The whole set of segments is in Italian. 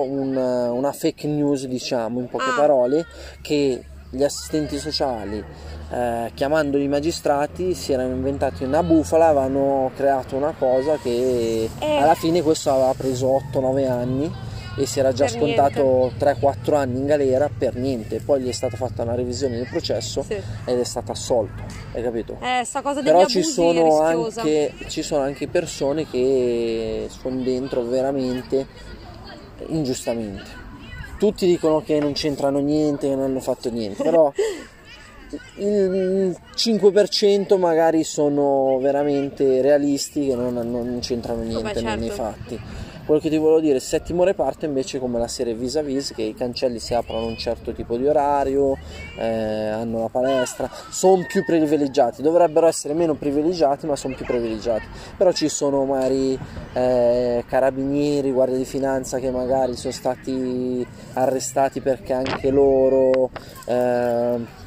un- una fake news, diciamo, in poche Ah. parole, che gli assistenti sociali, eh, chiamando i magistrati, si erano inventati una bufala, avevano creato una cosa che Eh. alla fine questo aveva preso 8-9 anni e si era già Per scontato 3-4 anni in galera per niente. Poi gli è stata fatta una revisione del processo Sì. ed è stato assolto, hai capito? Eh, sta cosa Però ci sono, anche, ci sono anche persone che sono dentro veramente ingiustamente. Tutti dicono che non c'entrano niente, che non hanno fatto niente, però il 5% magari sono veramente realisti che non, non c'entrano niente Vabbè, nei certo. fatti. Quello che ti volevo dire, il settimo reparto invece come la serie Vis a Vis, che i cancelli si aprono a un certo tipo di orario, eh, hanno la palestra, sono più privilegiati, dovrebbero essere meno privilegiati ma sono più privilegiati, però ci sono magari eh, carabinieri, guardia di finanza che magari sono stati arrestati perché anche loro... eh,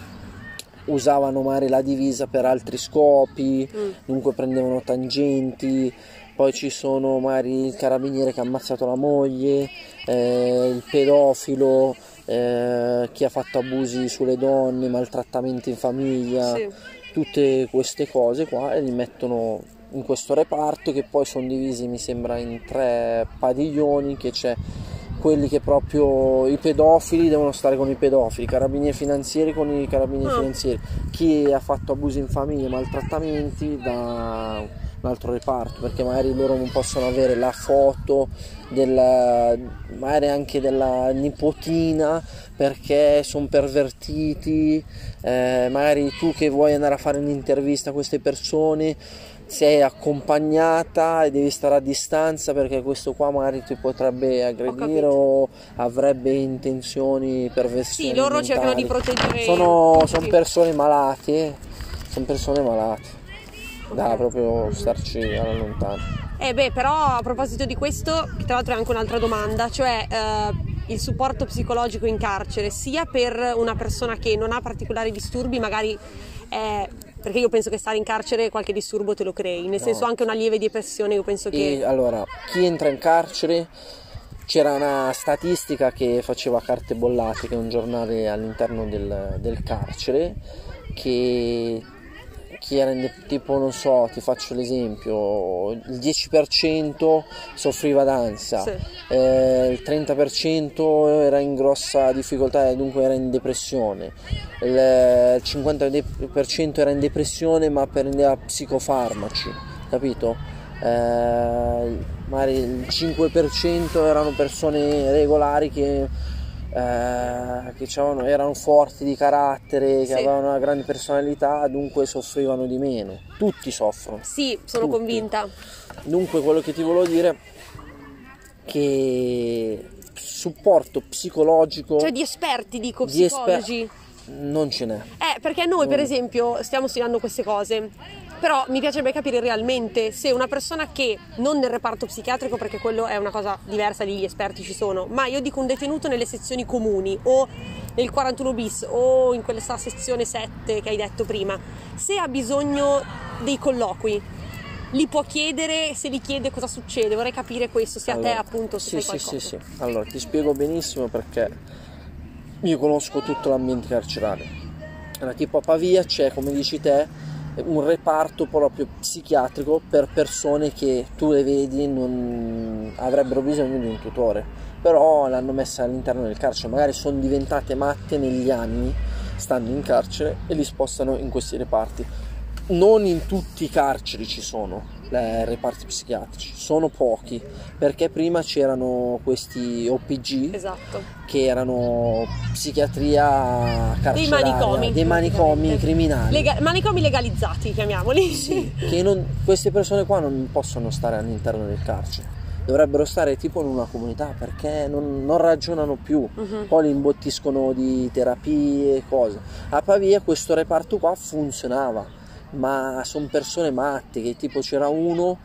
usavano magari la divisa per altri scopi, Mm. dunque prendevano tangenti, poi ci sono magari il carabiniere che ha ammazzato la moglie, eh, il pedofilo, eh, chi ha fatto abusi sulle donne, maltrattamenti in famiglia, Sì. tutte queste cose qua e li mettono in questo reparto che poi sono divisi mi sembra in tre padiglioni che c'è quelli che proprio i pedofili devono stare con i pedofili, i carabinieri finanzieri con i carabinieri Ah. finanzieri, chi ha fatto abusi in famiglia, maltrattamenti da un altro reparto, perché magari loro non possono avere la foto della, magari anche della nipotina perché sono pervertiti, eh, magari tu che vuoi andare a fare un'intervista a queste persone sei accompagnata e devi stare a distanza perché questo qua magari ti potrebbe aggredire o avrebbe intenzioni perversioni Sì, loro cercano di mentali. proteggere sono, sono persone malate sono persone malate da Ok. proprio starci alla lontano Eh beh, però a proposito di questo, tra l'altro è anche un'altra domanda, cioè eh, il supporto psicologico in carcere, sia per una persona che non ha particolari disturbi, magari è- perché io penso che stare in carcere qualche disturbo te lo crei, nel No. senso anche una lieve depressione, io penso che... E allora, chi entra in carcere, c'era una statistica che faceva Carte Bollate, che è un giornale all'interno del, del carcere, che chi era in tipo, non so, ti faccio l'esempio, il 10% soffriva d'ansia, Sì. eh, il 30% era in grossa difficoltà e dunque era in depressione, il 50% era in depressione ma prendeva psicofarmaci, capito? Eh, magari il 5% erano persone regolari che, eh, che erano forti di carattere, che Sì. avevano una grande personalità, dunque soffrivano di meno. Tutti soffrono. Sì, sono Tutti. convinta. Dunque quello che ti volevo dire è che supporto psicologico Cioè di esperti, dico, di esper- psicologi. non ce n'è. Eh, perché noi per esempio stiamo studiando queste cose, però mi piacerebbe capire realmente se una persona che non nel reparto psichiatrico, perché quello è una cosa diversa, lì gli esperti ci sono, ma io dico un detenuto nelle sezioni comuni o nel 41 bis o in questa sezione 7 che hai detto prima, se ha bisogno dei colloqui, li può chiedere, se li chiede cosa succede, vorrei capire questo, se a te Allora, appunto se sì, fai sì, qualcosa. sì, sì. Allora, ti spiego benissimo perché io conosco tutto l'ambiente carcerario. Allora, tipo a Pavia c'è, come dici te, un reparto proprio psichiatrico per persone che tu le vedi non avrebbero bisogno di un tutore, però l'hanno messa all'interno del carcere, magari sono diventate matte negli anni, stando in carcere e li spostano in questi reparti. Non in tutti i carceri ci sono eh, reparti psichiatrici, sono pochi, perché prima c'erano questi OPG Esatto. che erano psichiatria carceraria, manicomi, dei manicomi criminali. Lega- manicomi legalizzati, chiamiamoli. Sì, che non- queste persone qua non possono stare all'interno del carcere. Dovrebbero stare tipo in una comunità perché non, non ragionano più, Mhm. poi li imbottiscono di terapie, cose. A Pavia questo reparto qua funzionava, ma sono persone matte, che tipo c'era uno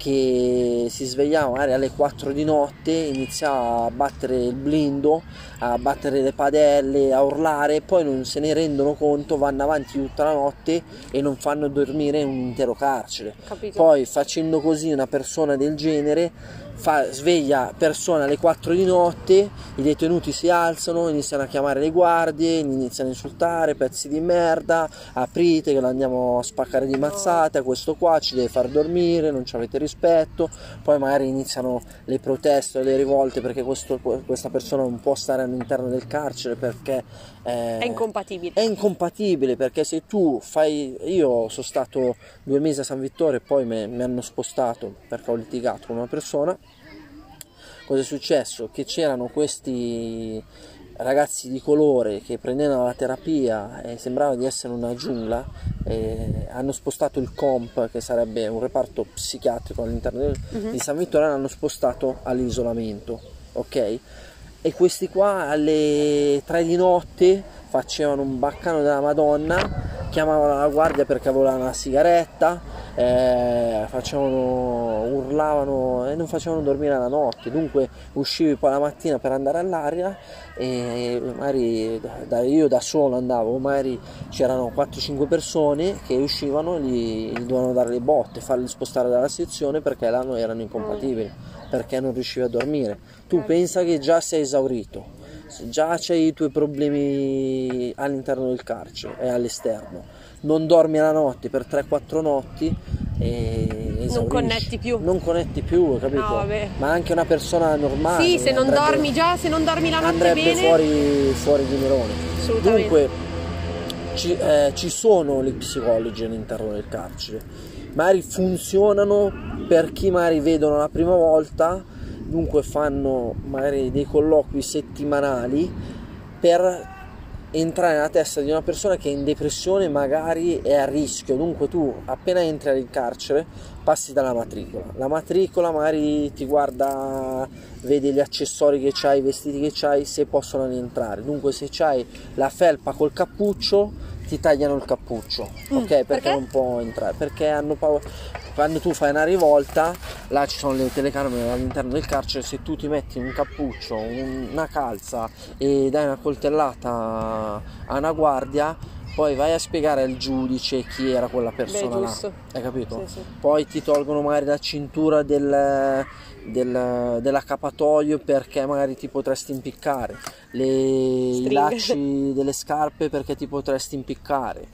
che si svegliava magari alle 4 di notte, iniziava a battere il blindo, a battere le padelle, a urlare, e poi non se ne rendono conto, vanno avanti tutta la notte e non fanno dormire un intero carcere. Capito? Poi facendo così una persona del genere fa, sveglia persone alle 4 di notte, i detenuti si alzano, iniziano a chiamare le guardie, iniziano a insultare, pezzi di merda, aprite che lo andiamo a spaccare di mazzate, a questo qua ci deve far dormire, non ci avete rispetto, poi magari iniziano le proteste, le rivolte perché questo, questa persona non può stare all'interno del carcere perché eh, è incompatibile. È incompatibile perché se tu fai, io sono stato due mesi a San Vittore e poi mi hanno spostato perché ho litigato con una persona cosa è successo? Che c'erano questi ragazzi di colore che prendevano la terapia e sembrava di essere una giungla hanno spostato il comp che sarebbe un reparto psichiatrico all'interno uh-huh. di San Vittore l'hanno spostato all'isolamento ok e questi qua alle 3 di notte facevano un baccano della madonna chiamavano la guardia perché volevano una sigaretta eh, facevano, urlavano e non facevano dormire la notte, dunque uscivi poi la mattina per andare all'aria e magari da, io da solo andavo, magari c'erano 4-5 persone che uscivano e gli, gli dovevano dare le botte, farli spostare dalla sezione perché là non erano incompatibili, perché non riuscivi a dormire. Tu pensa che già sei esaurito, già c'hai i tuoi problemi all'interno del carcere e all'esterno non dormi la notte per 3-4 notti e non connetti più. Non connetti più, capito? No, Ma anche una persona normale. Sì, se non andrebbe, dormi già, se non dormi la notte andrebbe bene. fuori, fuori di Nerone. Dunque, ci, eh, ci sono gli psicologi all'interno del carcere. Magari funzionano per chi magari vedono la prima volta, dunque fanno magari dei colloqui settimanali per entrare nella testa di una persona che è in depressione magari è a rischio. Dunque tu appena entri in carcere passi dalla matricola. La matricola magari ti guarda vede gli accessori che c'hai i vestiti che c'hai se possono rientrare. Dunque se c'hai la felpa col cappuccio ti tagliano il cappuccio mm, ok perché, perché non può entrare perché hanno paura quando tu fai una rivolta, là ci sono le telecamere all'interno del carcere, se tu ti metti un cappuccio, una calza e dai una coltellata a una guardia, poi vai a spiegare al giudice chi era quella persona Beh, là. Hai capito? Sì, sì. Poi ti tolgono magari la cintura del, del, dell'accappatoio perché magari ti potresti impiccare, le, i lacci delle scarpe perché ti potresti impiccare.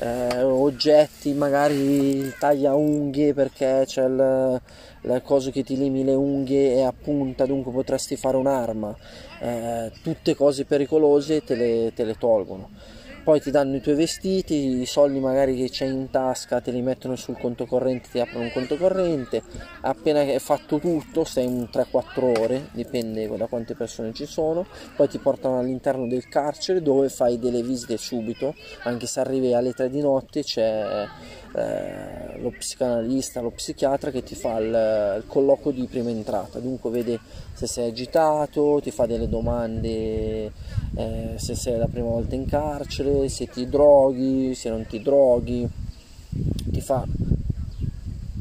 Eh, oggetti, magari taglia unghie perché c'è il, il coso che ti limi le unghie e appunta, dunque potresti fare un'arma. Eh, tutte cose pericolose te le, te le tolgono poi ti danno i tuoi vestiti, i soldi magari che c'hai in tasca te li mettono sul conto corrente, ti aprono un conto corrente, appena è fatto tutto stai un 3-4 ore, dipende da quante persone ci sono, poi ti portano all'interno del carcere dove fai delle visite subito, anche se arrivi alle 3 di notte c'è eh, lo psicanalista, lo psichiatra che ti fa il, il colloquio di prima entrata, dunque vede se sei agitato, ti fa delle domande eh, se sei la prima volta in carcere, se ti droghi, se non ti droghi, ti fa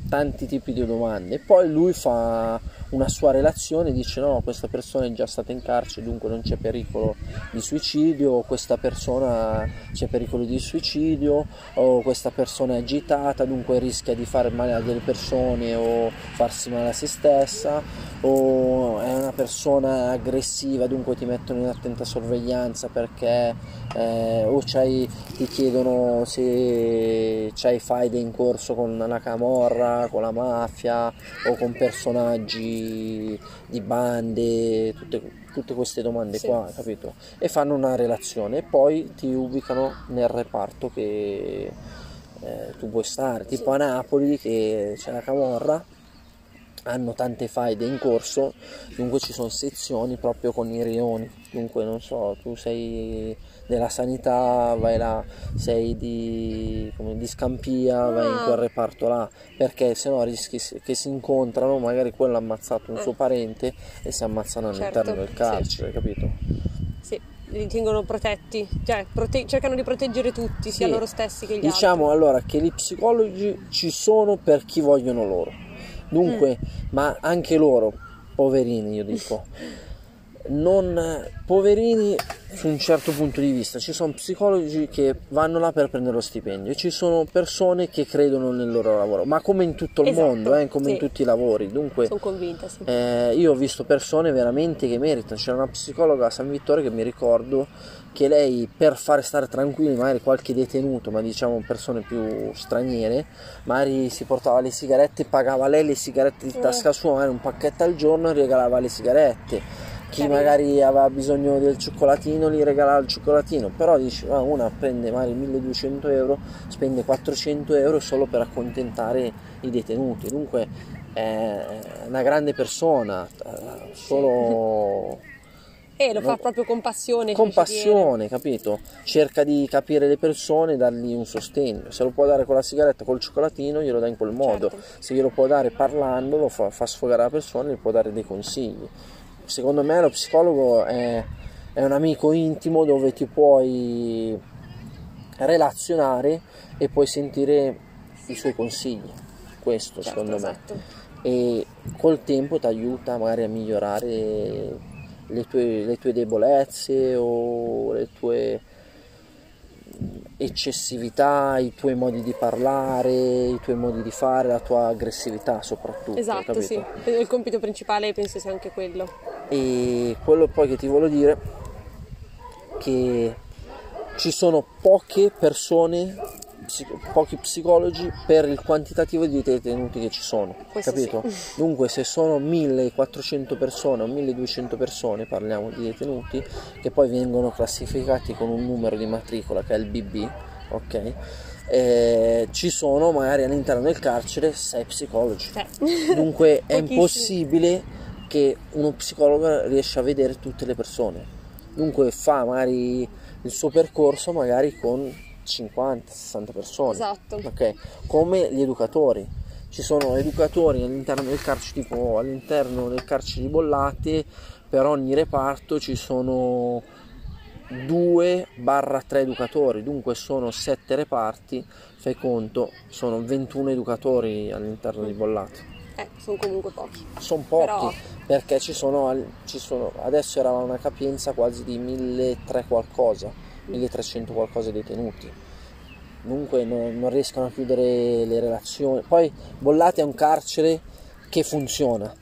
tanti tipi di domande. Poi lui fa una sua relazione dice no questa persona è già stata in carcere dunque non c'è pericolo di suicidio questa persona c'è pericolo di suicidio o questa persona è agitata dunque rischia di fare male a delle persone o farsi male a se stessa o è una persona aggressiva dunque ti mettono in attenta sorveglianza perché eh, o ti chiedono se c'hai faide in corso con la camorra con la mafia o con personaggi di, bande, tutte, tutte, queste domande sì. qua, capito? E fanno una relazione e poi ti ubicano nel reparto che eh, tu puoi stare, tipo sì. a Napoli che c'è la camorra hanno tante faide in corso, dunque ci sono sezioni proprio con i rioni, dunque non so, tu sei della sanità, vai là, sei di, come, di Scampia, vai in quel ah. reparto là, perché se no rischi che si incontrano, magari quello ha ammazzato un suo eh. parente e si ammazzano all'interno certo, del carcere, sì. capito? Sì li tengono protetti, cioè prote- cercano di proteggere tutti, sia loro stessi che gli diciamo altri. Diciamo allora che gli psicologi ci sono per chi vogliono loro, dunque, mm. ma anche loro, poverini io dico, non poverini su un certo punto di vista ci sono psicologi che vanno là per prendere lo stipendio ci sono persone che credono nel loro lavoro ma come in tutto il Esatto, mondo eh, come in sì. tutti i lavori dunque Sono convinta, sì. eh, io ho visto persone veramente che meritano c'era una psicologa a San Vittore che mi ricordo che lei per fare stare tranquilli magari qualche detenuto ma diciamo persone più straniere magari si portava le sigarette pagava lei le sigarette di tasca sua magari un pacchetto al giorno e regalava le sigarette. Chi magari aveva bisogno del cioccolatino gli regalava il cioccolatino. Però dice ah, una prende magari 1200 euro spende 400 euro solo per accontentare i detenuti. Dunque è una grande persona eh, solo E lo fa no. proprio con passione. con ci ci tiene. passione capito cerca di capire le persone e dargli un sostegno se lo può dare con la sigaretta col cioccolatino glielo dà in quel modo Certo. se glielo può dare parlando lo fa, fa sfogare la persona e gli può dare dei consigli secondo me lo psicologo è, è un amico intimo dove ti puoi relazionare e puoi sentire i suoi consigli questo Certo, secondo me esatto. e col tempo ti aiuta magari a migliorare le tue, le tue debolezze o le tue eccessività, i tuoi modi di parlare, i tuoi modi di fare, la tua aggressività soprattutto. Esatto, sì. Il compito principale penso sia anche quello. E quello poi che ti voglio dire che ci sono poche persone, psico- pochi psicologi per il quantitativo di detenuti che ci sono, Questo capito? Dunque se sono 1400 persone o 1200 persone, parliamo di detenuti, che poi vengono classificati con un numero di matricola che è il BB, ok? Eh, ci sono magari all'interno del carcere 6 psicologi. Cioè, Dunque è impossibile che uno psicologo riesca a vedere tutte le persone. Dunque fa magari il suo percorso magari con 50-60 persone. Esatto. Ok, come gli educatori. Ci sono educatori all'interno del carcere, tipo all'interno del carcere di Bollate, per ogni reparto ci sono 2-3 educatori, dunque sono 7 reparti, fai conto, sono 21 educatori all'interno di Bollate eh, sono comunque pochi. sono pochi Però- perché ci sono, ci sono adesso era una capienza quasi di 1300 qualcosa 1300 qualcosa detenuti dunque no- non riescono a chiudere le relazioni. Poi Bollate è un carcere che funziona.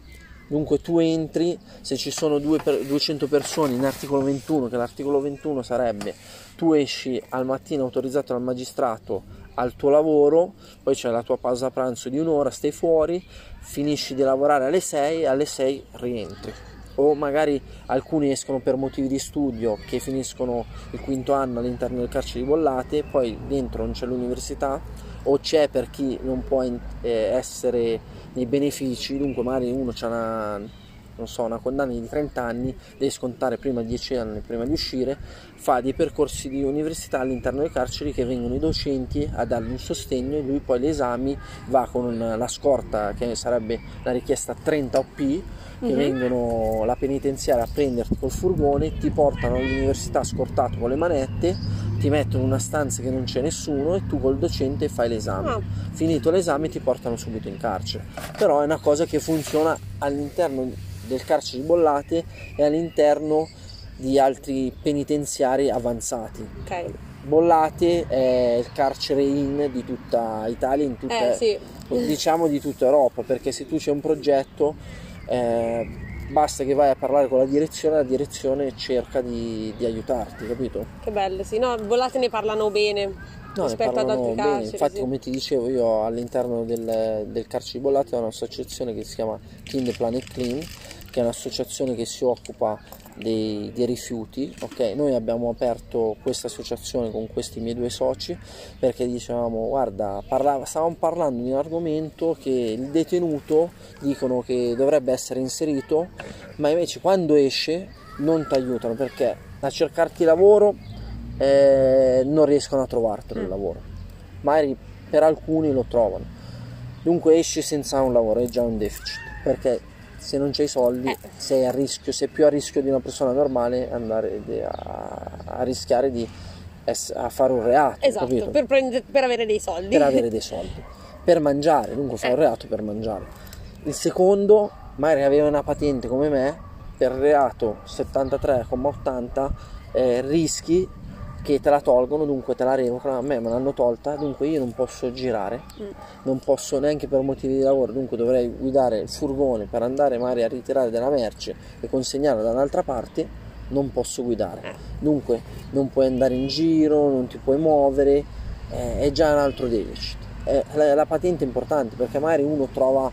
Dunque tu entri se ci sono per- 200 persone in articolo 21 che l'articolo 21 sarebbe tu esci al mattino autorizzato dal magistrato al tuo lavoro, poi c'è la tua pausa pranzo di un'ora, stai fuori, finisci di lavorare alle 6, alle 6 rientri. O magari alcuni escono per motivi di studio che finiscono il quinto anno all'interno del carcere di Bollate, poi dentro non c'è l'università, o c'è per chi non può eh, essere nei benefici, dunque magari uno ha una, non so, una condanna di 30 anni, deve scontare prima 10 anni prima di uscire, fa dei percorsi di università all'interno dei carceri che vengono i docenti a dargli un sostegno e lui poi agli esami va con la scorta che sarebbe la richiesta 30 OP che Mhm. vengono la penitenziaria a prenderti col furgone, ti portano all'università scortato con le manette, ti mettono in una stanza che non c'è nessuno e tu col docente fai l'esame. Ah. Finito l'esame ti portano subito in carcere. Però è una cosa che funziona all'interno del carcere di Bollate e all'interno di altri penitenziari avanzati. Ok. Bollate è il carcere in di tutta Italia, in tutta, Eh, sì. diciamo di tutta Europa, perché se tu c'è un progetto eh, basta che vai a parlare con la direzione, la direzione cerca di, di aiutarti, capito? Che bello, sì. No, Bollate ne parlano bene No, ne rispetto ad parlano altri bene. carceri. Infatti, sì. come ti dicevo, io all'interno del, del carcere di Bollate ho un'associazione che si chiama Clean the Planet Clean, che è un'associazione che si occupa dei, dei rifiuti. Ok, noi abbiamo aperto questa associazione con questi miei due soci perché dicevamo, guarda, parlava- stavamo parlando di un argomento che il detenuto dicono che dovrebbe essere inserito, ma invece quando esce non ti aiutano perché a cercarti lavoro eh, non riescono a trovartelo il Mm. lavoro. Magari per alcuni lo trovano. Dunque esci senza un lavoro, è già un deficit, perché se non c'hai soldi Eh. sei a rischio, sei più a rischio di una persona normale andare a, a rischiare di ess- a fare un reato, Esatto, per, prendere- per avere dei soldi. per avere dei soldi, per mangiare, dunque fa un Eh. reato per mangiare. Il secondo, magari aveva una patente come me, per reato 73,80 eh, rischi che te la tolgono, dunque te la revocano, a me me l'hanno tolta, dunque io non posso girare, mm. non posso neanche per motivi di lavoro, dunque dovrei guidare il furgone per andare magari a ritirare della merce e consegnarla da un'altra parte, non posso guidare. Eh. Dunque non puoi andare in giro, non ti puoi muovere, eh, è già un altro deficit. Eh, la, la, patente è importante perché magari uno trova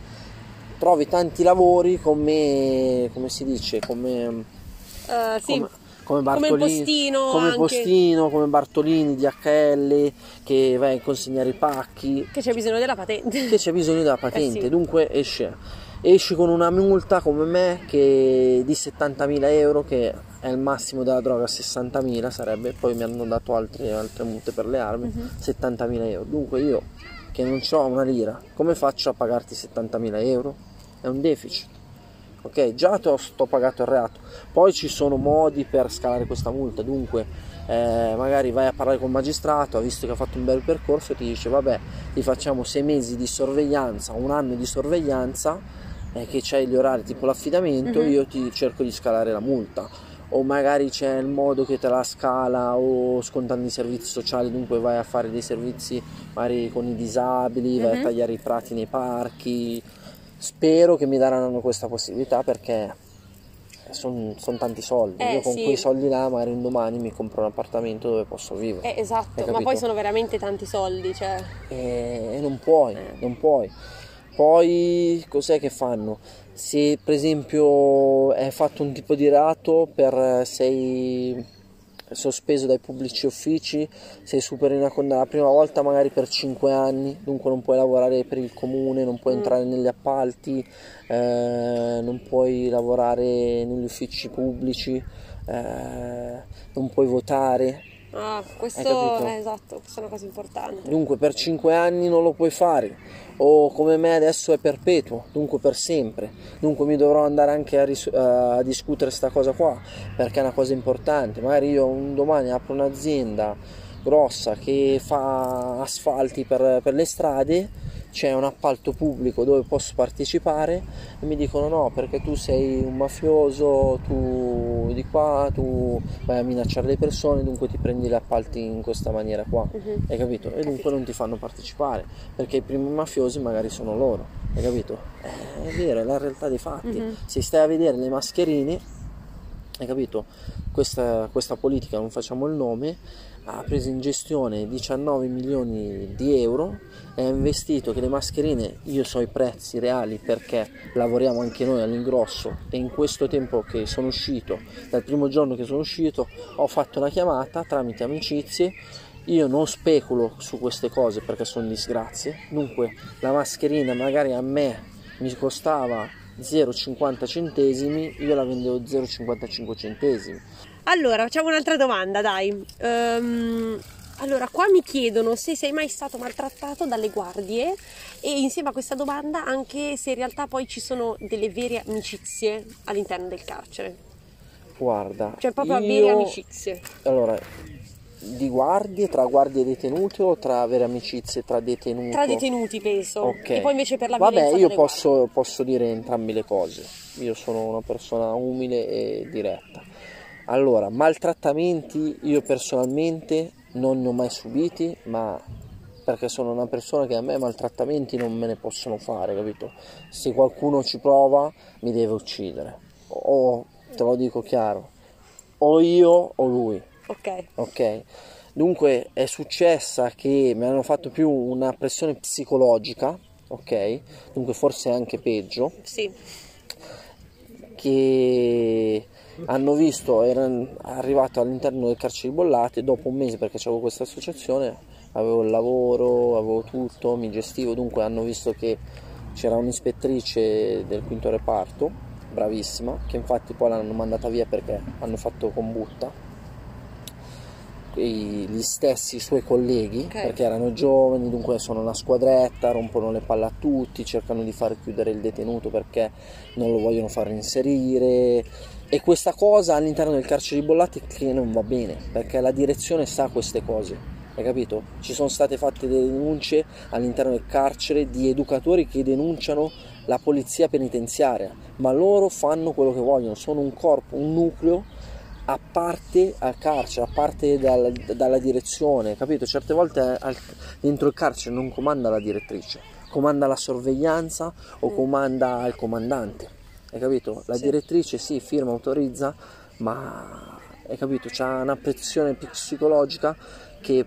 trovi tanti lavori come come si dice come, uh, sì. come come Bartolini, come postino, come, postino, come Bartolini, DHL, che vai a consegnare i pacchi. Che c'è bisogno della patente. Che c'è bisogno della patente, eh sì. dunque esce. Esci con una multa come me che di 70.000 euro, che è il massimo della droga, 60.000 sarebbe, poi mi hanno dato altre, altre multe per le armi, uh-huh. Mhm. 70.000 euro. Dunque io che non ho una lira, come faccio a pagarti 70.000 euro? È un deficit ok già ti ho, sto pagato il reato poi ci sono modi per scalare questa multa dunque eh, magari vai a parlare con il magistrato ha visto che ha fatto un bel percorso e ti dice vabbè ti facciamo sei mesi di sorveglianza un anno di sorveglianza eh, che c'hai gli orari tipo l'affidamento mm-hmm. io ti cerco di scalare la multa o magari c'è il modo che te la scala o scontando i servizi sociali dunque vai a fare dei servizi magari con i disabili vai a mhm. tagliare i prati nei parchi spero che mi daranno questa possibilità perché sono son tanti soldi. Eh, Io con sì. quei soldi là magari un domani mi compro un appartamento dove posso vivere. Eh, esatto, ma poi sono veramente tanti soldi. Cioè... E, e non puoi, eh. non puoi. Poi cos'è che fanno? Se per esempio è fatto un tipo di reato per sei sospeso dai pubblici uffici, sei superi una condanna la prima volta magari per 5 anni, dunque non puoi lavorare per il comune, non puoi mm. entrare negli appalti, eh, non puoi lavorare negli uffici pubblici, eh, non puoi votare, Ah, questo è esatto, questa è una cosa importante. Dunque per 5 anni non lo puoi fare, o come me adesso è perpetuo, dunque per sempre. Dunque mi dovrò andare anche a, ris- a discutere questa cosa qua, perché è una cosa importante. Magari io un domani apro un'azienda grossa che fa asfalti per, per le strade c'è un appalto pubblico dove posso partecipare e mi dicono no perché tu sei un mafioso, tu di qua, tu vai a minacciare le persone, dunque ti prendi gli appalti in questa maniera qua, uh-huh. hai capito? E dunque non ti fanno partecipare perché i primi mafiosi magari sono loro, hai capito? Eh, è vero, è la realtà dei fatti. Uh-huh. Se stai a vedere le mascherine, hai capito? Questa, questa politica, non facciamo il nome, ha preso in gestione 19 milioni di euro e ha investito che le mascherine, io so i prezzi reali perché lavoriamo anche noi all'ingrosso e in questo tempo che sono uscito, dal primo giorno che sono uscito, ho fatto una chiamata tramite amicizie. Io non speculo su queste cose perché sono disgrazie, dunque la mascherina magari a me mi costava 0,50 centesimi, io la vendevo 0,55 centesimi allora, facciamo un'altra domanda, dai. Um, allora, qua mi chiedono se sei mai stato maltrattato dalle guardie e insieme a questa domanda anche se in realtà poi ci sono delle vere amicizie all'interno del carcere. Guarda, cioè proprio io... vere amicizie. Allora, di guardie, tra guardie e detenuti o tra vere amicizie tra detenuti? Tra detenuti penso. Ok. E poi invece per la Vabbè, io posso, posso dire entrambe le cose. Io sono una persona umile e diretta allora, maltrattamenti io personalmente non ne ho mai subiti, ma perché sono una persona che a me maltrattamenti non me ne possono fare, capito? Se qualcuno ci prova mi deve uccidere. O te lo dico chiaro, o io o lui. Ok. Ok. Dunque è successa che mi hanno fatto più una pressione psicologica, ok? Dunque forse anche peggio. Sì. Che hanno visto, erano arrivato all'interno del carcere di Bollate dopo un mese perché avevo questa associazione, avevo il lavoro, avevo tutto, mi gestivo, dunque hanno visto che c'era un'ispettrice del quinto reparto, bravissima, che infatti poi l'hanno mandata via perché hanno fatto combutta gli stessi suoi colleghi okay. perché erano giovani dunque sono una squadretta rompono le palle a tutti cercano di far chiudere il detenuto perché non lo vogliono far inserire e questa cosa all'interno del carcere di Bollate che non va bene, perché la direzione sa queste cose. hai capito? Ci sono state fatte delle denunce all'interno del carcere di educatori che denunciano la polizia penitenziaria, ma loro fanno quello che vogliono, sono un corpo, un nucleo a parte al carcere, a parte dal, dalla direzione, capito? Certe volte al, dentro il carcere non comanda la direttrice, comanda la sorveglianza o mm. comanda il comandante, hai capito? La sì. direttrice sì, firma, autorizza, ma hai capito? C'ha una pressione psicologica che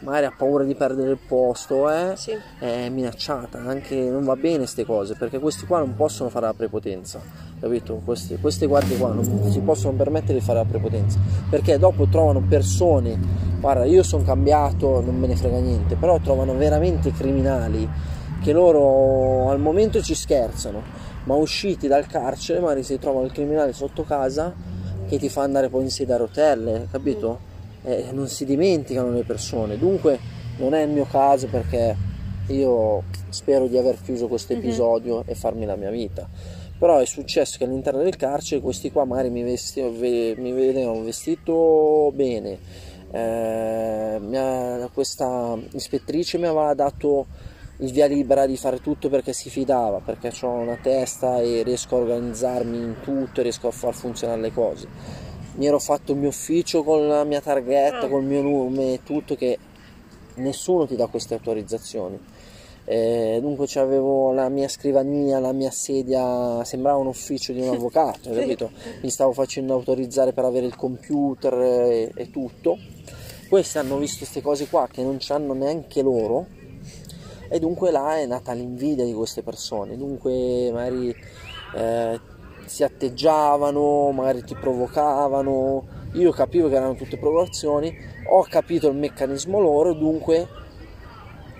magari ha paura di perdere il posto, eh? sì. è minacciata, anche non va bene queste cose, perché questi qua non possono fare la prepotenza, capito? Queste, queste guardie qua non si possono permettere di fare la prepotenza, perché dopo trovano persone, guarda io sono cambiato, non me ne frega niente, però trovano veramente criminali che loro al momento ci scherzano, ma usciti dal carcere magari si trovano il criminale sotto casa che ti fa andare poi in sedia a rotelle, capito? eh, non si dimenticano le persone. Dunque non è il mio caso perché io spero di aver chiuso questo mhm. episodio mm-hmm. e farmi la mia vita. Però è successo che all'interno del carcere questi qua magari mi, vesti, mi vedevano vestito bene. Eh, ha, questa ispettrice mi aveva dato il via libera di fare tutto perché si fidava, perché ho una testa e riesco a organizzarmi in tutto e riesco a far funzionare le cose mi ero fatto il mio ufficio con la mia targhetta, ah. col mio nome, tutto che nessuno ti dà queste autorizzazioni. Eh, dunque avevo la mia scrivania, la mia sedia, sembrava un ufficio di un avvocato, capito? Mi stavo facendo autorizzare per avere il computer e, e tutto. Questi hanno visto queste cose qua che non hanno neanche loro e dunque là è nata l'invidia di queste persone. Dunque magari eh, si atteggiavano, magari ti provocavano. Io capivo che erano tutte provocazioni, ho capito il meccanismo loro, dunque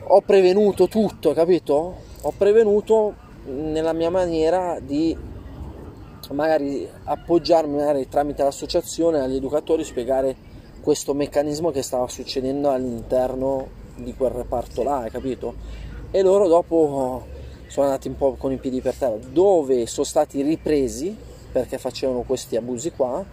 ho prevenuto tutto, capito? Ho prevenuto nella mia maniera di magari appoggiarmi magari tramite l'associazione agli educatori, spiegare questo meccanismo che stava succedendo all'interno di quel reparto là, capito? E loro dopo sono andati un po' con i piedi per terra, dove sono stati ripresi perché facevano questi abusi qua,